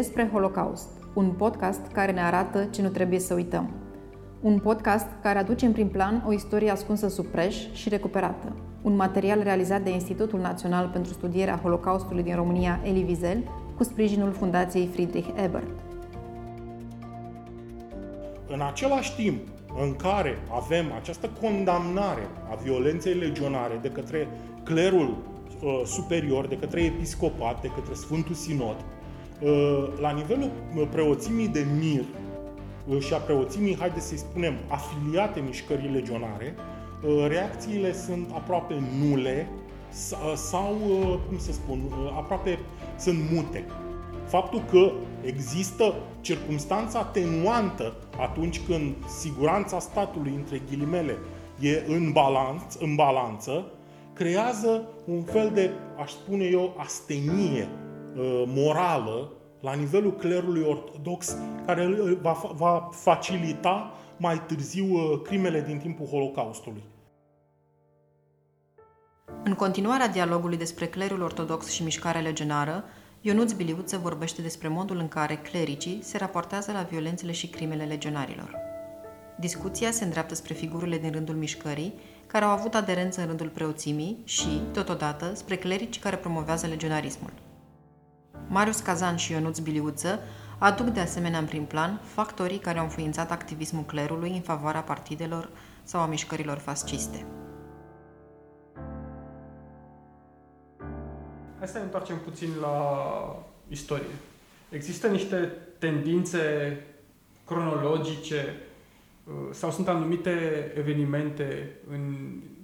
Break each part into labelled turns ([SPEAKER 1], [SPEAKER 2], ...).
[SPEAKER 1] Despre Holocaust, un podcast care ne arată ce nu trebuie să uităm. Un podcast care aduce în prim plan o istorie ascunsă sub preș și recuperată. Un material realizat de Institutul Național pentru Studierea Holocaustului din România, Elie Wiesel, cu sprijinul Fundației Friedrich Ebert.
[SPEAKER 2] În același timp în care avem această condamnare a violenței legionare de către clerul uh, superior, de către episcopat, de către Sfântul Sinod, uh, la nivelul uh, preoțimii de mir uh, și a preoțimii, haideți să-i spunem, afiliate mișcării legionare, uh, reacțiile sunt aproape nule uh, sau, cum să spun, aproape sunt mute. Faptul că există circumstanța atenuantă atunci când siguranța statului, între ghilimele, e în, balanț, în balanță, creează un fel de, aș spune eu, astenie uh, morală la nivelul clerului ortodox, care va, va facilita mai târziu uh, crimele din timpul Holocaustului.
[SPEAKER 1] În continuarea dialogului despre clerul ortodox și mișcarea legionară, Ionuț Biliuță vorbește despre modul în care clericii se raportează la violențele și crimele legionarilor. Discuția se îndreaptă spre figurile din rândul mișcării, care au avut aderență în rândul preoțimii și, totodată, spre clerici care promovează legionarismul. Marius Cazan și Ionuț Biliuță aduc de asemenea în prim plan factorii care au înființat activismul clerului în favoarea partidelor sau a mișcărilor fasciste.
[SPEAKER 3] Hai să ne întoarcem puțin la istorie. Există niște tendințe cronologice uh, sau sunt anumite evenimente în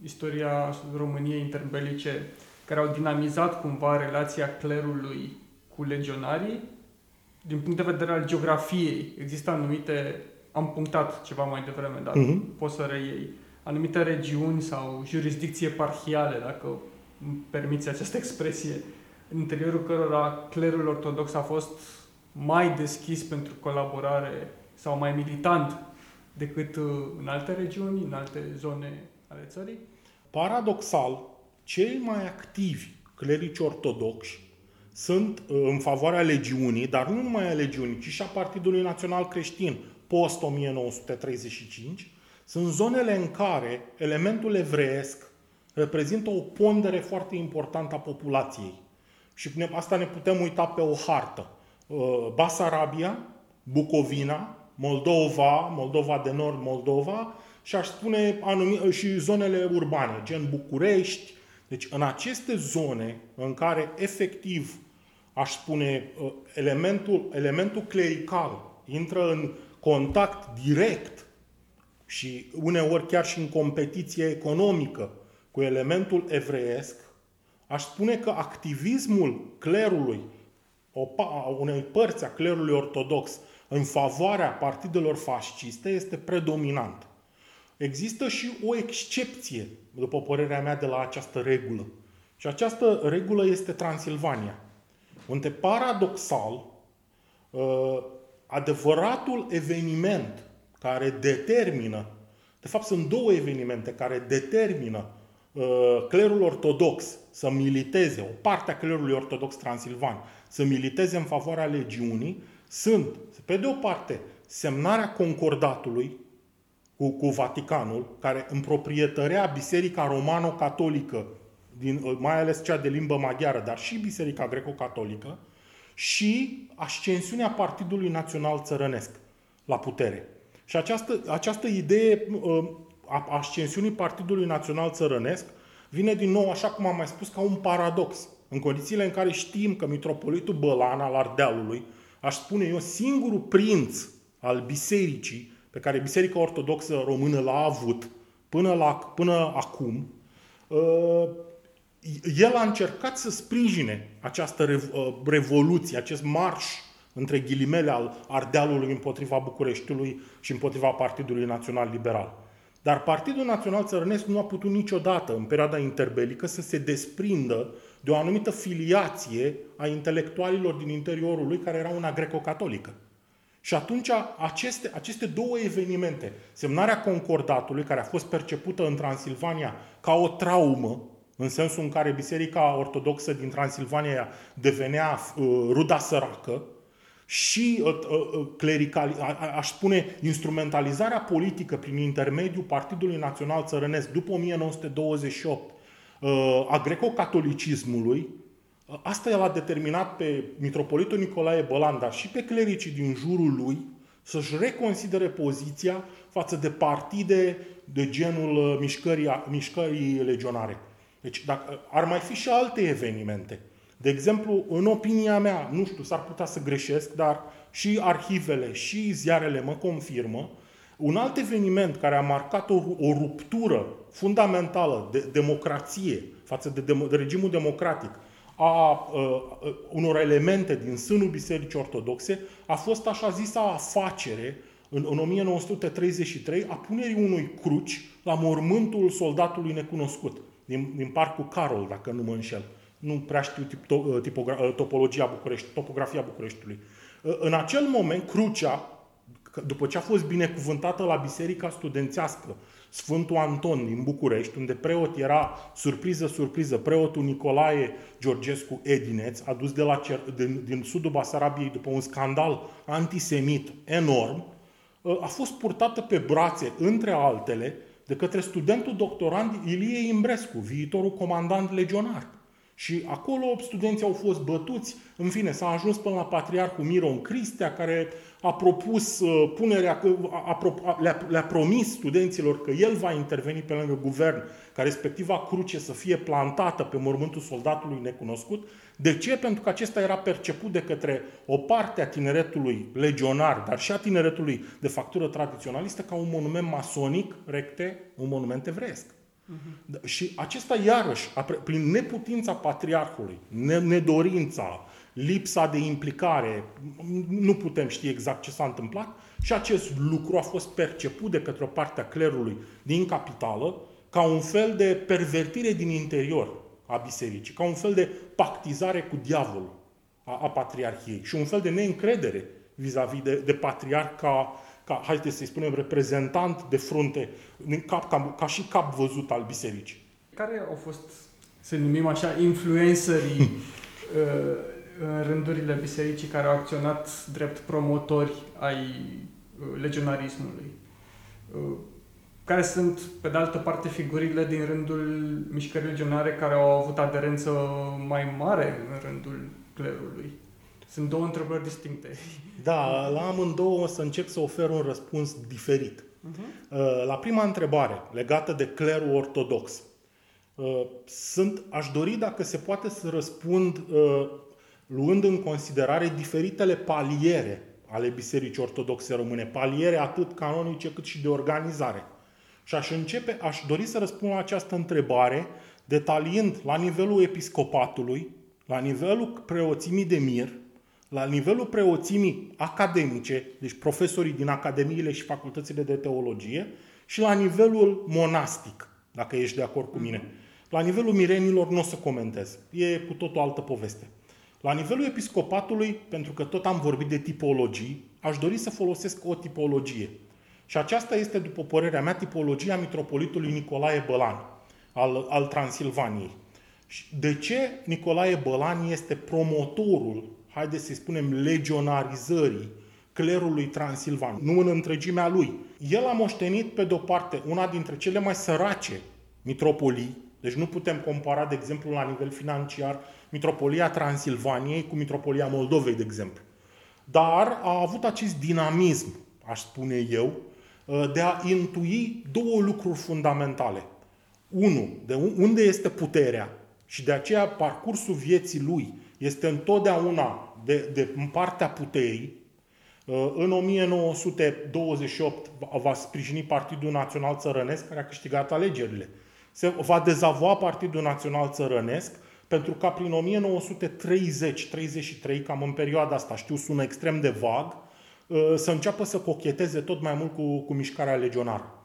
[SPEAKER 3] istoria României interbelice care au dinamizat cumva relația clerului cu legionarii. Din punct de vedere al geografiei, există anumite, am punctat ceva mai devreme, dar uh-huh. poți să reiei, anumite regiuni sau jurisdicții eparhiale, dacă îmi permiți această expresie, în interiorul cărora clerul ortodox a fost mai deschis pentru colaborare sau mai militant decât uh, în alte regiuni, în alte zone ale țării?
[SPEAKER 2] Paradoxal, cei mai activi clerici ortodoxi sunt uh, în favoarea legiunii, dar nu numai a legiunii, ci și a Partidului Național Creștin post-1935, sunt zonele în care elementul evreiesc reprezintă o pondere foarte importantă a populației. Și asta ne putem uita pe o hartă. Uh, Basarabia, Bucovina, Moldova, Moldova de Nord, Moldova și aș spune anumi, și zonele urbane, gen București. Deci în aceste zone în care efectiv, aș spune, uh, elementul, elementul clerical intră în contact direct și uneori chiar și în competiție economică cu elementul evreiesc, aș spune că activismul clerului, a unei părți a clerului ortodox în favoarea partidelor fasciste este predominant. Există și o excepție, după părerea mea, de la această regulă. Și această regulă este Transilvania, unde paradoxal ă, adevăratul eveniment care determină, de fapt sunt două evenimente care determină Uh, clerul ortodox să militeze, o parte a clerului ortodox transilvan, să militeze în favoarea legiunii, sunt, pe de o parte, semnarea concordatului cu, cu Vaticanul, care împroprietărea Biserica Romano-Catolică, din, uh, mai ales cea de limbă maghiară, dar și Biserica Greco-Catolică, și ascensiunea Partidului Național Țărănesc la putere. Și această, această idee uh, ascensiunii Partidului Național Țărănesc vine din nou, așa cum am mai spus, ca un paradox. În condițiile în care știm că mitropolitul Bălan al Ardealului, aș spune eu, singurul prinț al bisericii pe care Biserica Ortodoxă Română l-a avut până, la, până acum, uh, el a încercat să sprijine această uh, revoluție, acest marș între ghilimele al Ardealului împotriva Bucureștiului și împotriva Partidului Național Liberal. Dar Partidul Național Țărănesc nu a putut niciodată, în perioada interbelică, să se desprindă de o anumită filiație a intelectualilor din interiorul lui, care era una greco-catolică. Și atunci aceste, aceste două evenimente, semnarea concordatului, care a fost percepută în Transilvania ca o traumă, în sensul în care Biserica Ortodoxă din Transilvania devenea uh, ruda săracă, și uh, uh, clerical, aș spune, instrumentalizarea politică prin intermediul Partidului Național Țărănesc după 1928 uh, a greco-catolicismului, asta el a determinat pe mitropolitul Nicolae Bălan, dar și pe clericii din jurul lui să-și reconsidere poziția față de partide de genul mișcării, mișcării legionare. Deci dacă, ar mai fi și alte evenimente. De exemplu, în opinia mea, nu știu, s-ar putea să greșesc, dar și arhivele și ziarele mă confirmă, un alt eveniment care a marcat o, o ruptură fundamentală de democrație față de, de, de regimul democratic a uh, unor elemente din sânul Bisericii Ortodoxe a fost așa zisa afacere în, în 1933 a punerii unui cruci la mormântul soldatului necunoscut din, din parcul Carol, dacă nu mă înșel. Nu prea știu tip, to, uh, tipogra, uh, topologia București, topografia Bucureștiului. Uh, în acel moment, crucea, după ce a fost binecuvântată la Biserica Studențească, Sfântul Anton din București, unde preot era, surpriză, surpriză, preotul Nicolae Georgescu Edineț, adus de la cer, din, din sudul Basarabiei după un scandal antisemit enorm, a fost purtată pe brațe, între altele, de către studentul doctorand Ilie Imbrescu, viitorul comandant legionar. Și acolo studenții au fost bătuți, în fine, s-a ajuns până la patriarhul Miron Cristea, care a propus uh, punerea, a, a, le-a, le-a promis studenților că el va interveni pe lângă guvern ca respectiva cruce să fie plantată pe mormântul soldatului necunoscut. De ce? Pentru că acesta era perceput de către o parte a tineretului legionar, dar și a tineretului de factură tradiționalistă, ca un monument masonic, recte, un monument evreiesc. Uh-huh. Și acesta iarăși, prin neputința patriarhului, nedorința, lipsa de implicare, nu putem ști exact ce s-a întâmplat, și acest lucru a fost perceput de către o parte a clerului din capitală ca un fel de pervertire din interior a bisericii, ca un fel de pactizare cu diavolul a, a patriarhiei și un fel de neîncredere vis-a-vis de, de patriarh ca, ca, haideți să-i spunem, reprezentant de frunte, cap, ca, ca și cap văzut al bisericii.
[SPEAKER 3] Care au fost, să numim așa, influencerii uh, în rândurile bisericii care au acționat drept promotori ai uh, legionarismului? Uh, care sunt, pe de altă parte, figurile din rândul mișcării legionare care au avut aderență mai mare în rândul clerului? Sunt două întrebări distincte.
[SPEAKER 2] Da, la amândouă o să încerc să ofer un răspuns diferit. Uh-huh. La prima întrebare, legată de clerul ortodox, uh, sunt, aș dori, dacă se poate, să răspund uh, luând în considerare diferitele paliere ale Bisericii Ortodoxe Române, paliere atât canonice cât și de organizare. Și aș începe, aș dori să răspund la această întrebare detaliind la nivelul episcopatului, la nivelul preoțimii de mir, la nivelul preoțimii academice, deci profesorii din academiile și facultățile de teologie, și la nivelul monastic, dacă ești de acord cu mine. La nivelul mirenilor nu o să comentez. E cu tot o altă poveste. La nivelul episcopatului, pentru că tot am vorbit de tipologii, aș dori să folosesc o tipologie. Și aceasta este, după părerea mea, tipologia mitropolitului Nicolae Bălan, al, al Transilvaniei. De ce Nicolae Bălan este promotorul, haideți să spunem, legionarizării clerului transilvan, nu în întregimea lui. El a moștenit, pe de-o parte, una dintre cele mai sărace mitropolii, deci nu putem compara, de exemplu, la nivel financiar, mitropolia Transilvaniei cu mitropolia Moldovei, de exemplu. Dar a avut acest dinamism, aș spune eu, Uh, de a intui două lucruri fundamentale. Unu, de unde este puterea și de aceea parcursul vieții lui este întotdeauna de, de în partea puterii. Uh, în 1928 va sprijini Partidul Național Țărănesc, care a câștigat alegerile. Se va dezavoa Partidul Național Țărănesc pentru ca prin 1930-33, cam în perioada asta, știu, sună extrem de vag, Uh, să înceapă să cocheteze tot mai mult cu, cu mișcarea legionară.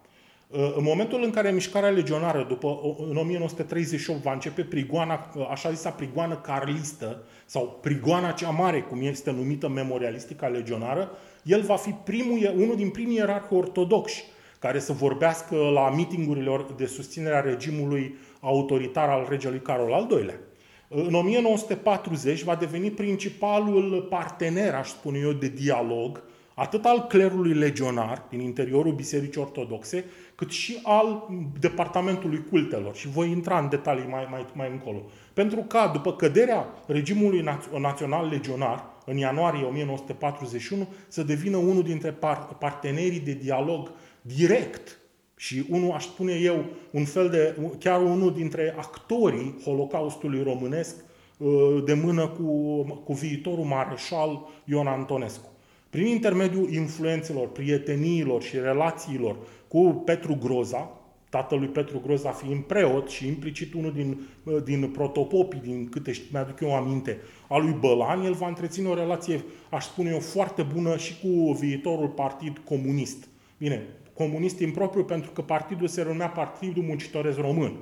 [SPEAKER 2] Uh, în momentul în care mișcarea legionară, după, în 1938, va începe prigoana, uh, așa zisa prigoană carlistă, sau prigoana cea mare, cum este numită memorialistica legionară, el va fi primul, unul din primii ierarhi ortodoxi care să vorbească la mitingurile de susținere a regimului autoritar al regelui Carol al II-lea. În 1940 va deveni principalul partener, aș spune eu, de dialog, atât al clerului legionar din interiorul Bisericii Ortodoxe, cât și al Departamentului Cultelor. Și voi intra în detalii mai, mai, mai încolo. Pentru ca, după căderea regimului național legionar, în ianuarie 1941, să devină unul dintre par- partenerii de dialog direct și unul, aș spune eu, un fel de, chiar unul dintre actorii Holocaustului românesc, uh, de mână cu, cu viitorul mareșal Ion Antonescu. Prin intermediul influențelor, prieteniilor și relațiilor cu Petru Groza, tatălui Petru Groza fiind preot și implicit unul din, uh, din protopopii, din câte mi-aduc eu aminte, a lui Bălan, el va întreține o relație, aș spune eu, foarte bună și cu viitorul partid comunist. Bine, comunist impropriu pentru că partidul se numea Partidul Muncitoresc Român.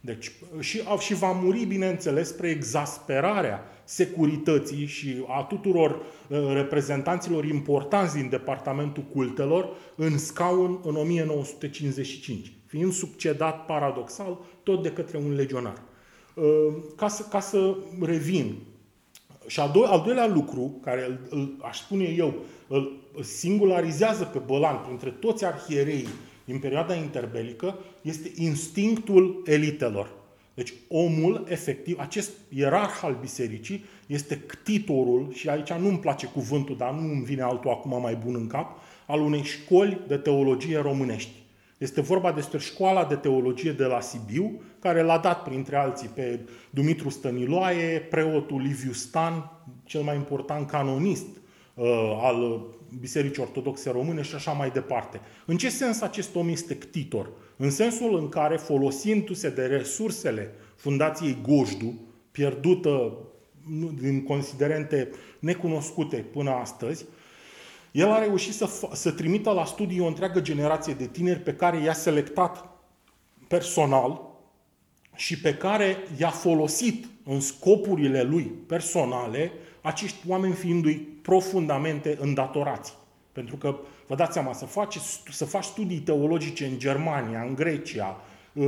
[SPEAKER 2] Deci, și, și va muri, bineînțeles, spre exasperarea securității și a tuturor uh, reprezentanților importanți din Departamentul Cultelor în scaun în 1955, fiind succedat paradoxal tot de către un legionar. Uh, ca să, ca să revin, și al, do- al doilea lucru, care îl, îl, aș spune eu, îl singularizează pe Bălan printre toți arhierei din perioada interbelică, este instinctul elitelor. Deci omul, efectiv, acest ierarh al bisericii, este ctitorul, și aici nu-mi place cuvântul, dar nu îmi vine altul acum mai bun în cap, al unei școli de teologie românești. Este vorba despre școala de teologie de la Sibiu, care l-a dat printre alții pe Dumitru Stăniloae, preotul Liviu Stan, cel mai important canonist uh, al Bisericii Ortodoxe Române și așa mai departe. În ce sens acest om este ctitor? În sensul în care, folosindu-se de resursele Fundației Gojdu, pierdută din considerente necunoscute până astăzi, el a reușit să, să trimită la studii o întreagă generație de tineri pe care i-a selectat personal și pe care i-a folosit în scopurile lui personale, acești oameni fiindu-i profundamente îndatorați. Pentru că, vă dați seama, să faci, să faci studii teologice în Germania, în Grecia,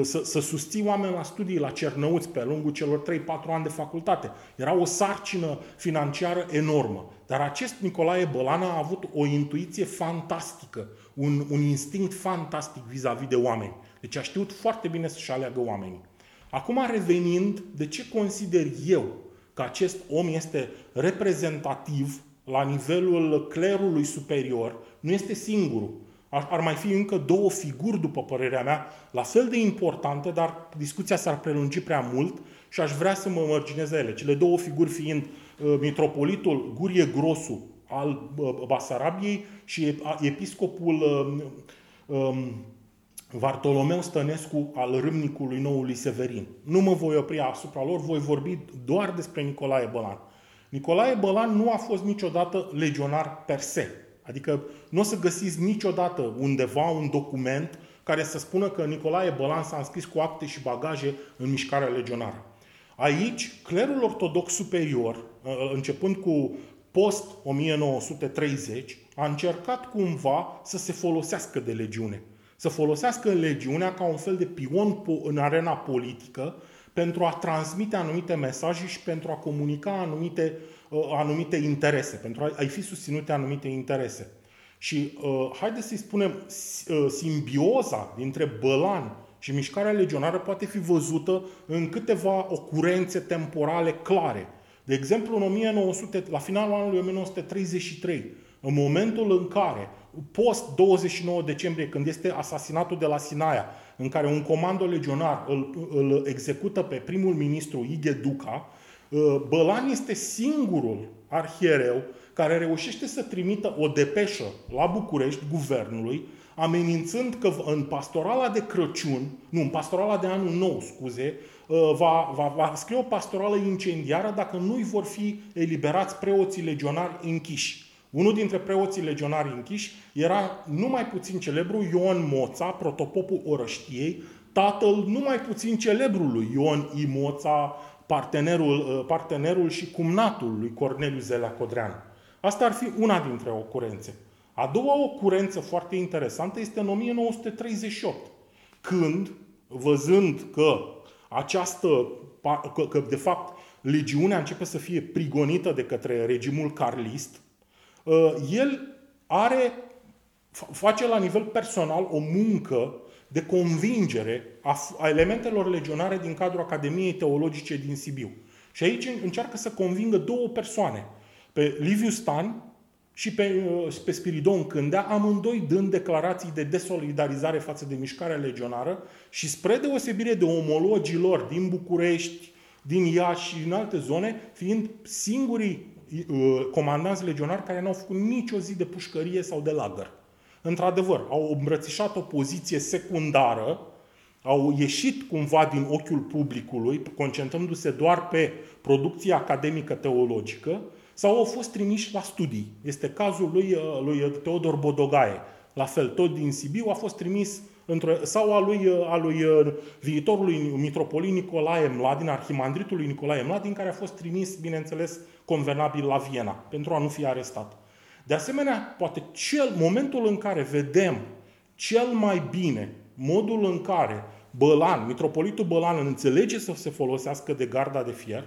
[SPEAKER 2] să, să susții oameni la studii la Cernăuți pe lungul celor 3-4 ani de facultate. Era o sarcină financiară enormă. Dar acest Nicolae Bălan a avut o intuiție fantastică, un, un instinct fantastic vis-a-vis de oameni. Deci a știut foarte bine să-și aleagă oamenii. Acum revenind, de ce consider eu că acest om este reprezentativ la nivelul clerului superior, nu este singurul. Ar, ar mai fi încă două figuri, după părerea mea, la fel de importante, dar discuția s-ar prelungi prea mult și aș vrea să mă mărginez ele. Cele două figuri fiind uh, mitropolitul Gurie Grosu al uh, Basarabiei și episcopul uh, um, Vartolomeu Stănescu al râmnicului noului Severin. Nu mă voi opri asupra lor, voi vorbi doar despre Nicolae Bălan. Nicolae Bălan nu a fost niciodată legionar per se. Adică nu o să găsiți niciodată undeva un document care să spună că Nicolae Bălan s-a înscris cu acte și bagaje în mișcarea legionară. Aici, clerul ortodox superior, uh, începând cu post-1930, a încercat cumva să se folosească de legiune. Să folosească legiunea ca un fel de pion în arena politică pentru a transmite anumite mesaje și pentru a comunica anumite, uh, anumite interese, pentru a-i fi susținute anumite interese. Și uh, haideți să-i spunem, uh, simbioza dintre Bălan și mișcarea legionară poate fi văzută în câteva ocurențe temporale clare. De exemplu, în 1900, la finalul anului 1933, în momentul în care, post 29 decembrie, când este asasinatul de la Sinaia, în care un comando legionar îl, îl execută pe primul ministru Ighe Duca, uh, Bălan este singurul arhiereu care reușește să trimită o depeșă la București guvernului, amenințând că în pastorala de Crăciun, nu, în pastorala de anul nou, scuze, uh, va, va, va scrie o pastorală incendiară dacă nu-i vor fi eliberați preoții legionari închiși. Unul dintre preoții legionari închiși era numai puțin celebru Ion Moța, protopopul Orăștiei, tatăl numai puțin celebrului Ion I. Moța, partenerul, uh, partenerul și cumnatul lui Corneliu Zelea Codrean. Asta ar fi una dintre ocurențe. A doua ocurență foarte interesantă este în 1938, când, văzând că această, că, că de fapt legiunea începe să fie prigonită de către regimul carlist, uh, el are, face la nivel personal o muncă de convingere a, a elementelor legionare din cadrul Academiei Teologice din Sibiu. Și aici încearcă să convingă două persoane, pe Liviu Stan și pe, uh, pe Spiridon Cândea, amândoi dând declarații de desolidarizare față de mișcarea legionară și spre deosebire de omologii lor din București, din Iași și din alte zone, fiind singurii uh, comandanți legionari care n-au făcut nicio zi de pușcărie sau de lagăr. Într-adevăr, au îmbrățișat o poziție secundară, au ieșit cumva din ochiul publicului, concentrându-se doar pe producția academică teologică, sau au fost trimiși la studii. Este cazul lui, uh, lui Teodor Bodogaie. La fel, tot din Sibiu a fost trimis sau a lui, a lui uh, viitorului mitropolit Nicolae Mladin, arhimandritului Nicolae Mladin, care a fost trimis, bineînțeles, convenabil la Viena, pentru a nu fi arestat. De asemenea, poate cel momentul în care vedem cel mai bine modul în care Bălan, mitropolitul Bălan înțelege să se folosească de garda de fier,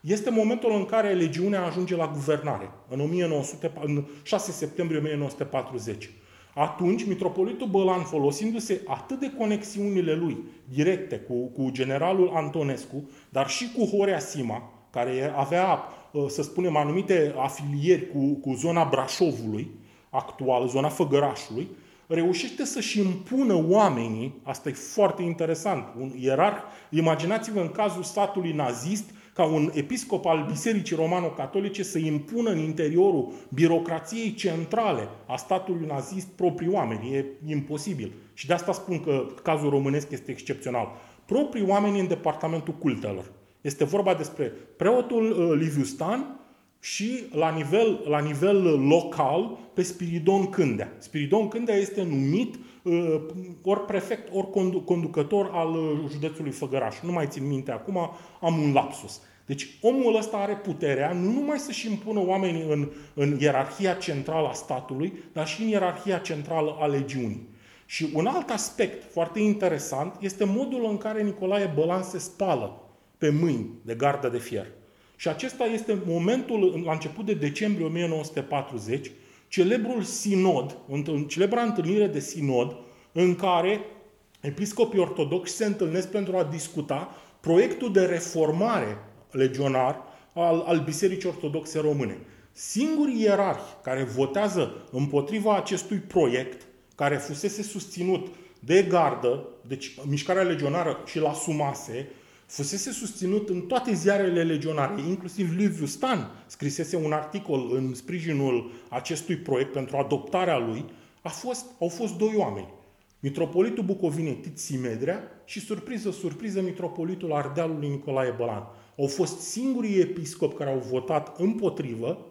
[SPEAKER 2] este momentul în care legiunea ajunge la guvernare, în, 1900, în 6 septembrie 1940. Atunci, mitropolitul Bălan, folosindu-se atât de conexiunile lui directe cu, cu generalul Antonescu, dar și cu Horea Sima, care avea, ă, să spunem, anumite afilieri cu, cu zona Brașovului, actuală, zona Făgărașului, reușește să-și impună oamenii, asta e foarte interesant, un ierarh, imaginați-vă în cazul statului nazist, ca un episcop al Bisericii Romano-Catolice să impună în interiorul birocrației centrale a statului nazist proprii oameni. E imposibil. Și de asta spun că cazul românesc este excepțional. Proprii oameni în departamentul cultelor. Este vorba despre preotul uh, Liviu Stan și la nivel, la nivel local pe Spiridon Cândea. Spiridon Cândea este numit uh, ori prefect, ori conducător al uh, județului Făgăraș. Nu mai țin minte acum, am un lapsus. Deci omul ăsta are puterea nu numai să-și impună oamenii în, în ierarhia centrală a statului, dar și în ierarhia centrală a legiunii. Și un alt aspect foarte interesant este modul în care Nicolae Bălan se spală pe mâini de gardă de fier. Și acesta este momentul, la început de decembrie 1940, celebrul sinod, celebra întâlnire de sinod, în care episcopii ortodoxi se întâlnesc pentru a discuta proiectul de reformare legionar al, al Bisericii Ortodoxe Române. Singurii ierarhi care votează împotriva acestui proiect, care fusese susținut de gardă, deci mișcarea legionară și la sumase, fusese susținut în toate ziarele legionare, inclusiv Liviu Stan scrisese un articol în sprijinul acestui proiect pentru adoptarea lui, a fost, au fost doi oameni. Mitropolitul Bucovinei Tit Simedrea și, surpriză, surpriză, mitropolitul Ardealului Nicolae Bălan. Au fost singurii episcopi care au votat împotrivă,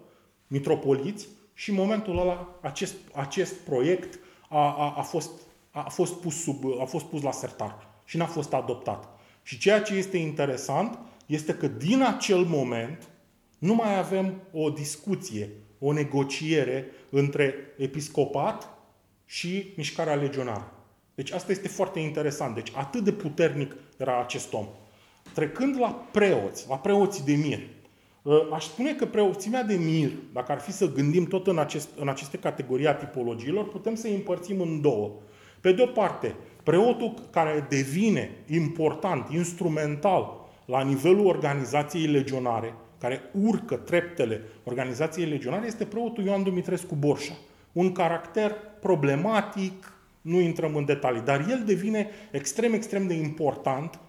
[SPEAKER 2] mitropoliți, și în momentul ăla acest, acest proiect a, a, a, fost, a, fost pus sub, a fost pus la sertar și n-a fost adoptat. Și ceea ce este interesant este că din acel moment nu mai avem o discuție, o negociere între episcopat și mișcarea legionară. Deci asta este foarte interesant. Deci atât de puternic era acest om. Trecând la preoți, la preoții de mir, ă, aș spune că preoțimea de mir, dacă ar fi să gândim tot în, acest, în aceste categorii a tipologiilor, putem să îi împărțim în două. Pe de o parte, preotul care devine important, instrumental, la nivelul organizației legionare, care urcă treptele organizației legionare, este preotul Ioan Dumitrescu Borșa. Un caracter problematic, nu intrăm în detalii, dar el devine extrem, extrem de important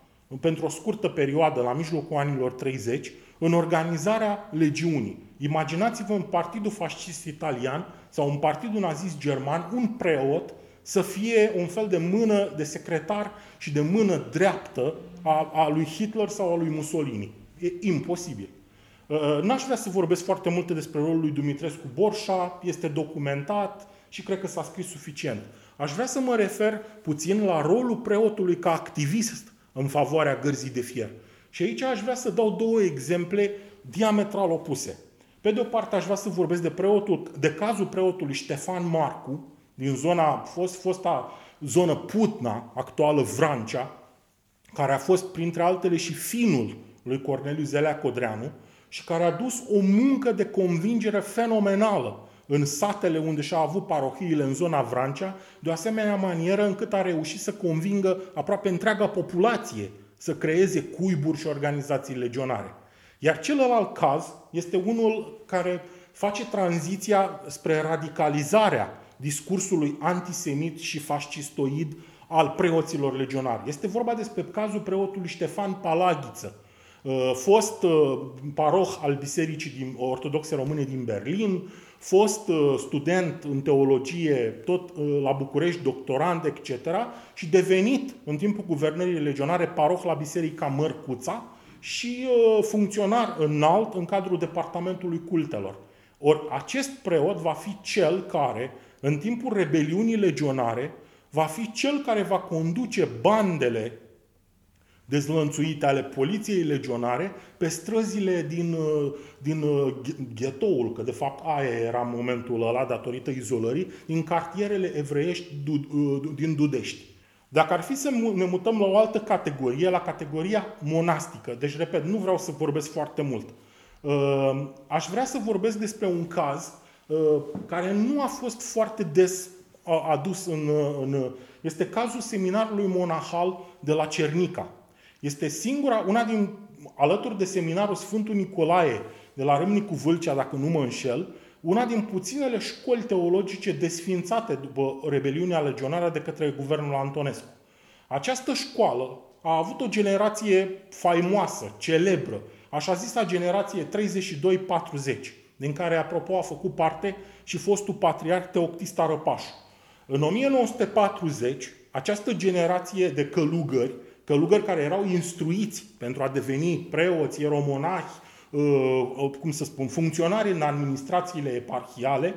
[SPEAKER 2] pentru o scurtă perioadă, la mijlocul anilor 30, în organizarea legiunii. Imaginați-vă în Partidul Fascist Italian sau în Partidul Nazist German un preot să fie un fel de mână de secretar și de mână dreaptă a, a lui Hitler sau a lui Mussolini. E imposibil. Uh, n-aș vrea să vorbesc foarte multe despre rolul lui Dumitrescu Borșa, este documentat și cred că s-a scris suficient. Aș vrea să mă refer puțin la rolul preotului ca activist în favoarea gărzii de fier. Și aici aș vrea să dau două exemple diametral opuse. Pe de o parte aș vrea să vorbesc de, preotul, de cazul preotului Ștefan Marcu, din zona, fost, fosta zonă Putna, actuală Vrancea, care a fost printre altele și finul lui Corneliu Zelea Codreanu și care a dus o muncă de convingere fenomenală în satele unde și-a avut parohiile în zona Vrancea, de o asemenea manieră încât a reușit să convingă aproape întreaga populație să creeze cuiburi și organizații legionare. Iar celălalt caz este unul care face tranziția spre radicalizarea discursului antisemit și fascistoid al preoților legionari. Este vorba despre cazul preotului Ștefan Palaghiță, uh, fost uh, paroh al Bisericii din Ortodoxe Române din Berlin, fost uh, student în teologie tot la București, doctorant, etc. și devenit în timpul guvernării legionare paroh la Biserica Mărcuța și funcționar înalt în cadrul Departamentului Cultelor. Ori acest preot va fi cel care, în timpul rebeliunii legionare, va fi cel care va conduce bandele dezlănțuite ale poliției legionare pe străzile din, uh, din uh, ghetoul, că de fapt aia era momentul ăla datorită izolării, din cartierele evreiești uh, din Dudești. Dacă ar fi să ne mutăm la o altă categorie, la categoria monastică, deci, repet, nu vreau să vorbesc foarte mult, aș vrea să vorbesc despre un caz care nu a fost foarte des adus în, în... Este cazul seminarului monahal de la Cernica. Este singura, una din, alături de seminarul Sfântul Nicolae de la Râmnicu Vâlcea, dacă nu mă înșel, una din puținele școli teologice desfințate după rebeliunea legionară de către guvernul Antonescu. Această școală a avut o generație faimoasă, celebră, așa zisa generație 32-40, din care, apropo, a făcut parte și fostul patriarh Teoctist Arăpașu. În 1940, această generație de călugări, călugări care erau instruiți pentru a deveni preoți, ieromonahi, uh, uh, cum să spun, funcționari în administrațiile eparhiale,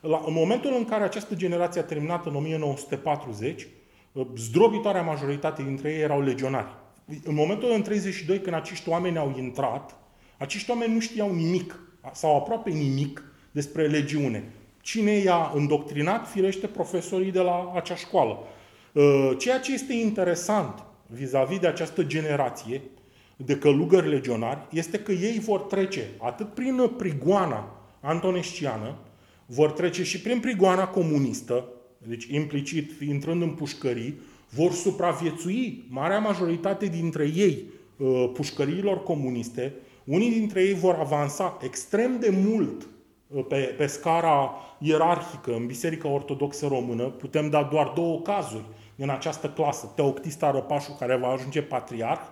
[SPEAKER 2] în momentul în care această generație a terminat în 1940, uh, zdrobitoarea majoritate dintre ei erau legionari. În momentul în 32, când acești oameni au intrat, acești oameni nu știau nimic, sau aproape nimic, despre legiune. Cine i-a îndoctrinat? Firește profesorii de la acea școală. Uh, ceea ce este interesant vis-a-vis de această generație de călugări legionari este că ei vor trece atât prin prigoana antonesciană, vor trece și prin prigoana comunistă, deci implicit intrând în pușcării, vor supraviețui marea majoritate dintre ei uh, pușcăriilor comuniste, unii dintre ei vor avansa extrem de mult pe, pe scara ierarhică în Biserica Ortodoxă Română, putem da doar două cazuri în această clasă. Teoctista Răpașu, care va ajunge patriarh,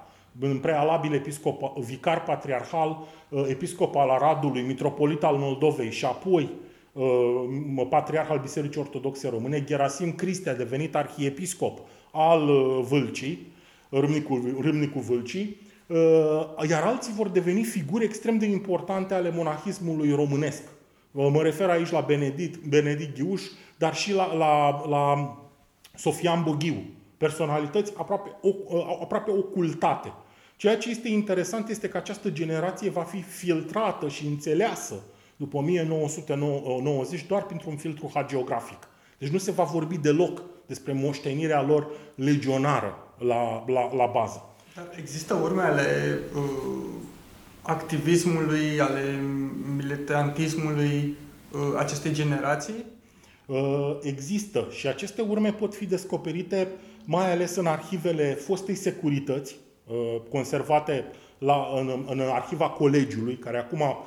[SPEAKER 2] în prealabil episcop, vicar patriarhal, uh, episcop al Aradului, mitropolit al Moldovei și apoi uh, patriarh al Bisericii Ortodoxe Române, Gerasim Cristi a devenit arhiepiscop al uh, Vâlcii, Râmnicul, Râmnicul Vâlcii, iar alții vor deveni figuri extrem de importante ale monahismului românesc. Mă refer aici la Benedict, Benedict Ghiuș, dar și la, la, la Sofian Boghiu. Personalități aproape, aproape ocultate. Ceea ce este interesant este că această generație va fi filtrată și înțeleasă după 1990 doar printr-un filtru hagiografic. Deci nu se va vorbi deloc despre moștenirea lor legionară la, la, la bază.
[SPEAKER 3] Există urme ale uh, activismului, ale militantismului uh, acestei generații?
[SPEAKER 2] Uh, există și aceste urme pot fi descoperite mai ales în arhivele fostei securități, uh, conservate la, în, în arhiva colegiului, care acum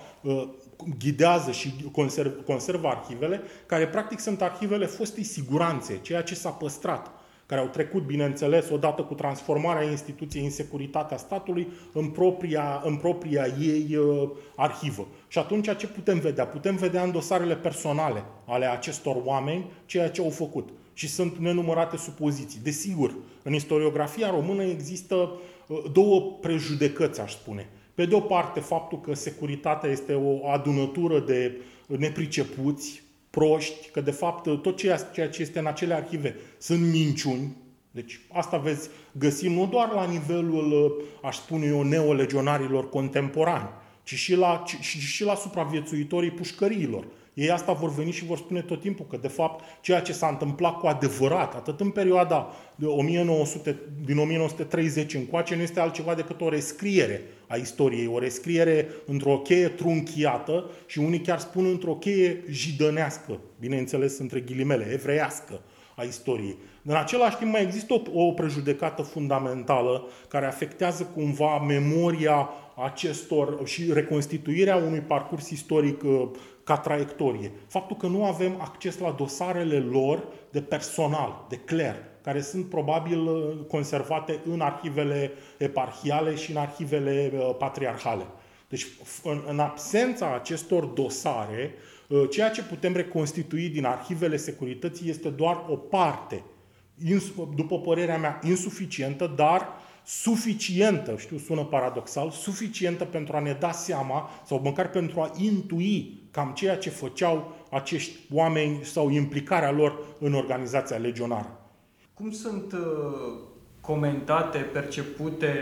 [SPEAKER 2] ghidează și conserv, conservă arhivele, care practic sunt arhivele fostei siguranțe, ceea ce s-a păstrat care au trecut, bineînțeles, odată cu transformarea instituției în securitatea statului în propria, în propria ei uh, arhivă. Și atunci ce putem vedea? Putem vedea în dosarele personale ale acestor oameni ceea ce au făcut. Și sunt nenumărate supoziții. Desigur, în istoriografia română există uh, două prejudecăți, aș spune. Pe de o parte, faptul că securitatea este o adunătură de nepricepuți, proști, că de fapt tot ceea, ceea ce este în acele arhive sunt minciuni. Deci asta veți găsi nu doar la nivelul, aș spune eu, neolegionarilor contemporani, ci și la, ci, și la supraviețuitorii pușcăriilor, Ei asta vor veni și vor spune tot timpul că, de fapt, ceea ce s-a întâmplat cu adevărat, atât în perioada de 1900, din 1930 încoace, nu este altceva decât o rescriere a istoriei, o rescriere într-o cheie trunchiată și unii chiar spun într-o cheie jidănească, bineînțeles între ghilimele, evreiască a istoriei. În același timp mai există o, o prejudecată fundamentală care afectează cumva memoria acestor și reconstituirea unui parcurs istoric uh, ca traiectorie. Faptul că nu avem acces la dosarele lor de personal, de cler, care sunt probabil uh, conservate în arhivele eparhiale și în arhivele uh, patriarhale. Deci, în, în absența acestor dosare, ceea ce putem reconstitui din arhivele securității este doar o parte după părerea mea, insuficientă, dar suficientă, știu, sună paradoxal, suficientă pentru a ne da seama sau măcar pentru a intui cam ceea ce făceau acești oameni sau implicarea lor în organizația legionară.
[SPEAKER 3] Cum sunt uh, comentate, percepute,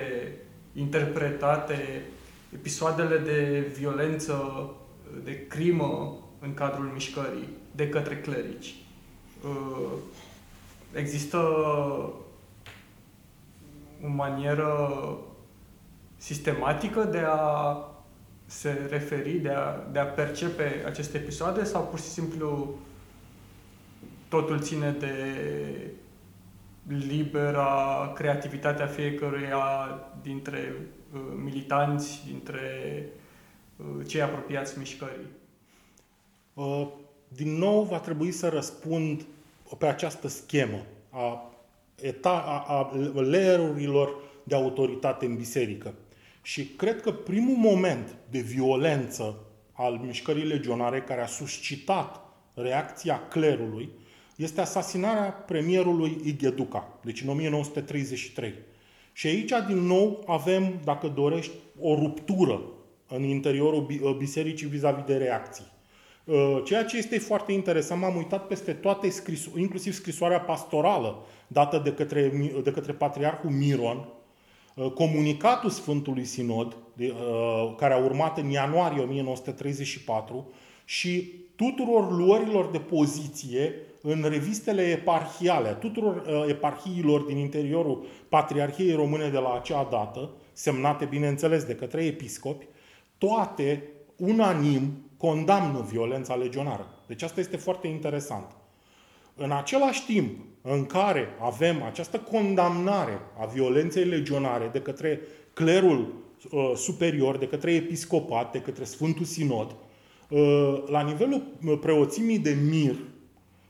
[SPEAKER 3] interpretate episoadele de violență, de crimă în cadrul mișcării de către clerici? Uh, există o manieră sistematică de a se referi, de a, de a percepe aceste episoade sau pur și simplu totul ține de libera creativitatea fiecăruia dintre uh, militanți, dintre uh, cei apropiați mișcării?
[SPEAKER 2] Uh, din nou va trebui să răspund pe această schemă a, eta, a, a layerurilor de autoritate în biserică. Și cred că primul moment de violență al mișcării legionare care a suscitat reacția clerului este asasinarea premierului Igheduca, deci în 1933. Și aici, din nou, avem, dacă dorești, o ruptură în interiorul bisericii vis-a-vis de reacții. Uh, ceea ce este foarte interesant, m-am uitat peste toate, scriso- inclusiv scrisoarea pastorală dată de către, de către Patriarhul Miron, uh, comunicatul Sfântului Sinod, de, uh, care a urmat în ianuarie 1934, și tuturor luărilor de poziție în revistele eparhiale, tuturor eparhiilor din interiorul Patriarhiei Române de la acea dată, semnate, bineînțeles, de către episcopi, toate, unanim, condamnă violența legionară. Deci asta este foarte interesant. În același timp în care avem această condamnare a violenței legionare de către clerul uh, superior, de către episcopat, de către Sfântul Sinod, uh, la nivelul uh, preoțimii de mir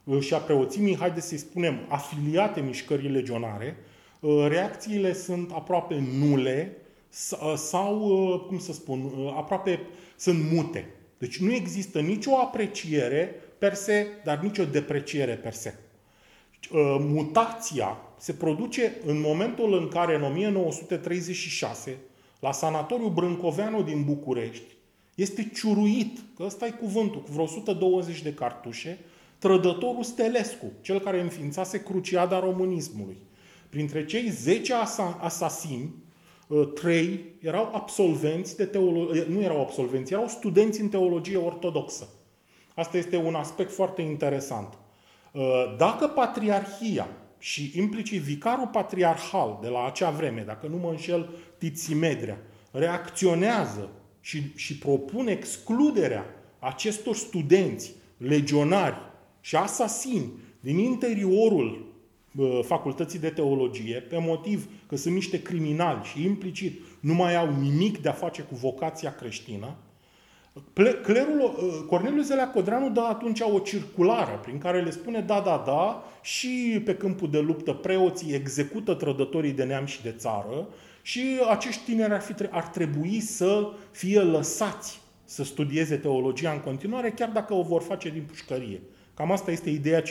[SPEAKER 2] uh, și a preoțimii, haideți să-i spunem, afiliate mișcării legionare, uh, reacțiile sunt aproape nule uh, sau, cum să spun, aproape sunt mute. Deci nu există nicio apreciere per se, dar nicio depreciere per se. Uh, mutația se produce în momentul în care, în 1936, la sanatoriul Brâncoveanu din București, este ciuruit, că ăsta e cuvântul, cu vreo 120 de cartușe, trădătorul Stelescu, cel care înființase cruciada românismului. Printre cei 10 asasini Uh, trei erau absolvenți de teologie, uh, nu erau absolvenți, erau studenți în teologie ortodoxă. Asta este un aspect foarte interesant. Uh, dacă patriarhia și implicit vicarul patriarhal de la acea vreme, dacă nu mă înșel Tițimedrea, reacționează și, și propune excluderea acestor studenți, legionari și asasini din interiorul facultății de teologie pe motiv că sunt niște criminali și implicit nu mai au nimic de a face cu vocația creștină, Clerul, ă, Corneliu Zelea Codreanu dă atunci o circulară prin care le spune da, da, da și pe câmpul de luptă preoții execută trădătorii de neam și de țară și acești tineri ar, fi, ar trebui să fie lăsați să studieze teologia în continuare, chiar dacă o vor face din pușcărie. Cam asta este ideea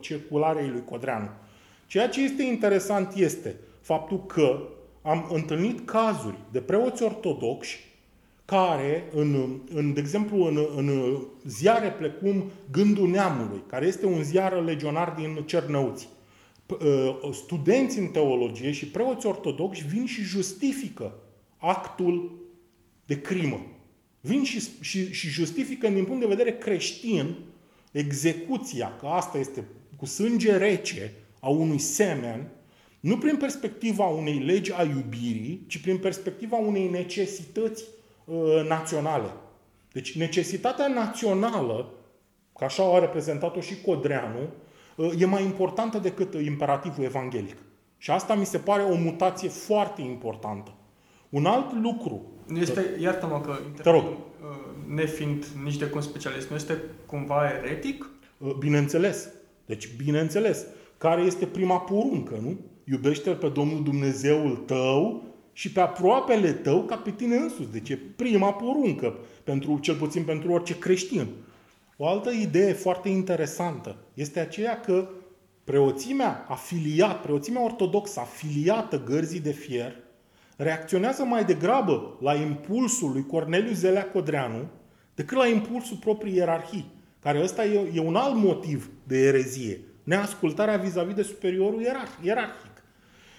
[SPEAKER 2] circularei lui Codreanu. Ceea ce este interesant este faptul că am întâlnit cazuri de preoți ortodoxi care, în, în, de exemplu, în, în ziare precum Gândul Neamului, care este un ziar legionar din Cernăuți, ă, studenți în teologie și preoți ortodoxi vin și justifică actul de crimă vin și, și, și justifică din punct de vedere creștin execuția, că asta este cu sânge rece a unui semen, nu prin perspectiva unei legi a iubirii, ci prin perspectiva unei necesități uh, naționale. Deci necesitatea națională, ca așa a reprezentat-o și Codreanu, uh, e mai importantă decât imperativul evanghelic. Și asta mi se pare o mutație foarte importantă. Un alt lucru.
[SPEAKER 3] Nu este, iartă-mă că
[SPEAKER 2] Te rog. Uh,
[SPEAKER 3] nefiind nici de cum specialist, nu este cumva eretic?
[SPEAKER 2] Uh, bineînțeles. Deci, bineînțeles. Care este prima poruncă, nu? Iubește-L pe Domnul Dumnezeul tău și pe aproapele tău ca pe tine însuți. Deci e prima poruncă, pentru, cel puțin pentru orice creștin. O altă idee foarte interesantă este aceea că preoțimea afiliat, preoțimea ortodoxă afiliată gărzii de fier, reacționează mai degrabă la impulsul lui Corneliu Zelea Codreanu decât la impulsul proprii ierarhii, care ăsta e, e un alt motiv de erezie, neascultarea vis-a-vis de superiorul ierarhic.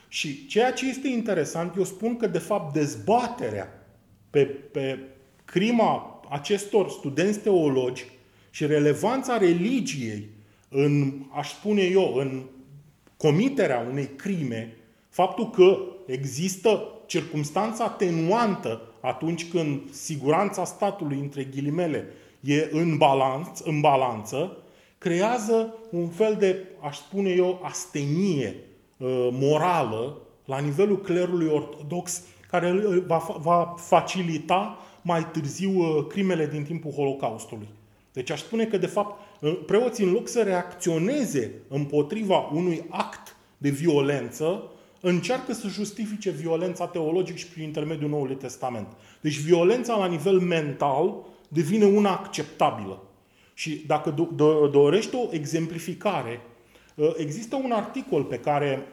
[SPEAKER 2] Și ceea ce este interesant, eu spun că de fapt dezbaterea pe, pe crima acestor studenți teologi și relevanța religiei în, aș spune eu, în comiterea unei crime, faptul că există circumstanța atenuantă atunci când siguranța statului, între ghilimele, e în, balanț, în balanță, creează un fel de, aș spune eu, astenie uh, morală la nivelul clerului ortodox, care va, va facilita mai târziu uh, crimele din timpul Holocaustului. Deci aș spune că, de fapt, preoții, în loc să reacționeze împotriva unui act de violență, încearcă să justifice violența teologică și prin intermediul Noului Testament. Deci violența la nivel mental devine una acceptabilă. Și dacă do- do- dorești o exemplificare, ă, există un articol pe care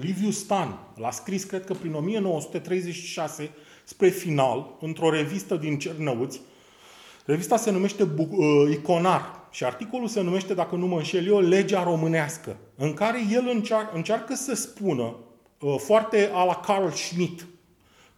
[SPEAKER 2] Liviu Stan l-a scris, cred că prin 1936, spre final, într-o revistă din Cernăuți. Revista se numește uh, Iconar și articolul se numește, dacă nu mă înșel eu, Legea românească, în care el încearcă, încearcă să spună, uh, foarte a la Carl Schmitt,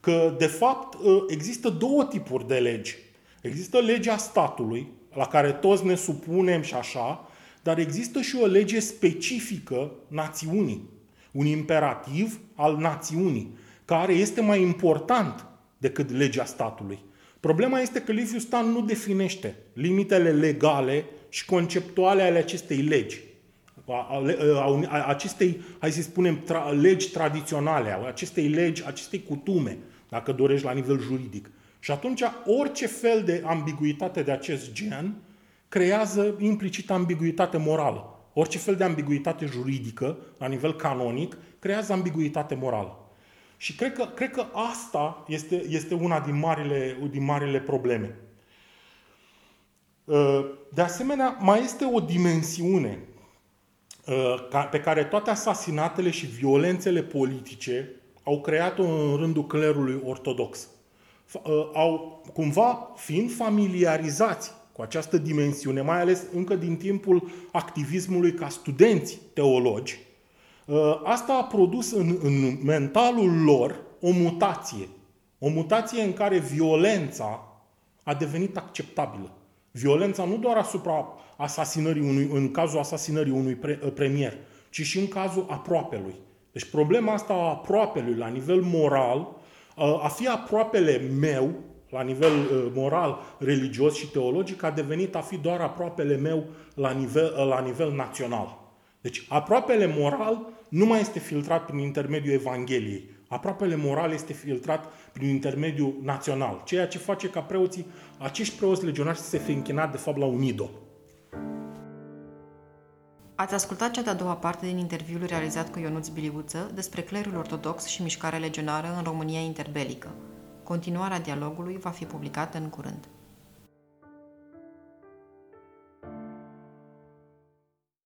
[SPEAKER 2] că, de fapt, uh, există două tipuri de legi. Există legea statului, la care toți ne supunem și așa, dar există și o lege specifică națiunii, un imperativ al națiunii, care este mai important decât legea statului. Problema este că Liviu Stan nu definește limitele legale și conceptuale ale acestei legi, a, a, a acestei, hai să spunem, tra, legi tradiționale, a acestei legi, acestei cutume, dacă dorești, la nivel juridic. Și atunci orice fel de ambiguitate de acest gen creează implicit ambiguitate morală. Orice fel de ambiguitate juridică, la nivel canonic, creează ambiguitate morală. Și cred că, cred că asta este, este una din marile, din marile probleme. Uh, de asemenea, mai este o dimensiune uh, pe care toate asasinatele și violențele politice au creat-o în rândul clerului ortodox. Uh, au, cumva, fiind familiarizați cu această dimensiune, mai ales încă din timpul activismului ca studenți teologi, asta a produs în, în mentalul lor o mutație. O mutație în care violența a devenit acceptabilă. Violența nu doar asupra asasinării unui, în cazul asasinării unui pre, uh, premier, ci și în cazul aproapelui. Deci problema asta a aproapelui la nivel moral, uh, a fi aproapele meu, la nivel uh, moral, religios și teologic, a devenit a fi doar aproapele meu la nivel, la nivel național. Deci aproapele moral nu mai este filtrat prin intermediul Evangheliei. Aproapele moral este filtrat prin intermediul național, ceea ce face ca preoții, acești preoți legionari să se fi închinat de fapt la un idol.
[SPEAKER 1] Ați ascultat cea de-a doua parte din interviul realizat cu Ionuț Biliuță despre clerul ortodox și mișcarea legionară în România interbelică. Continuarea dialogului va fi publicată în curând.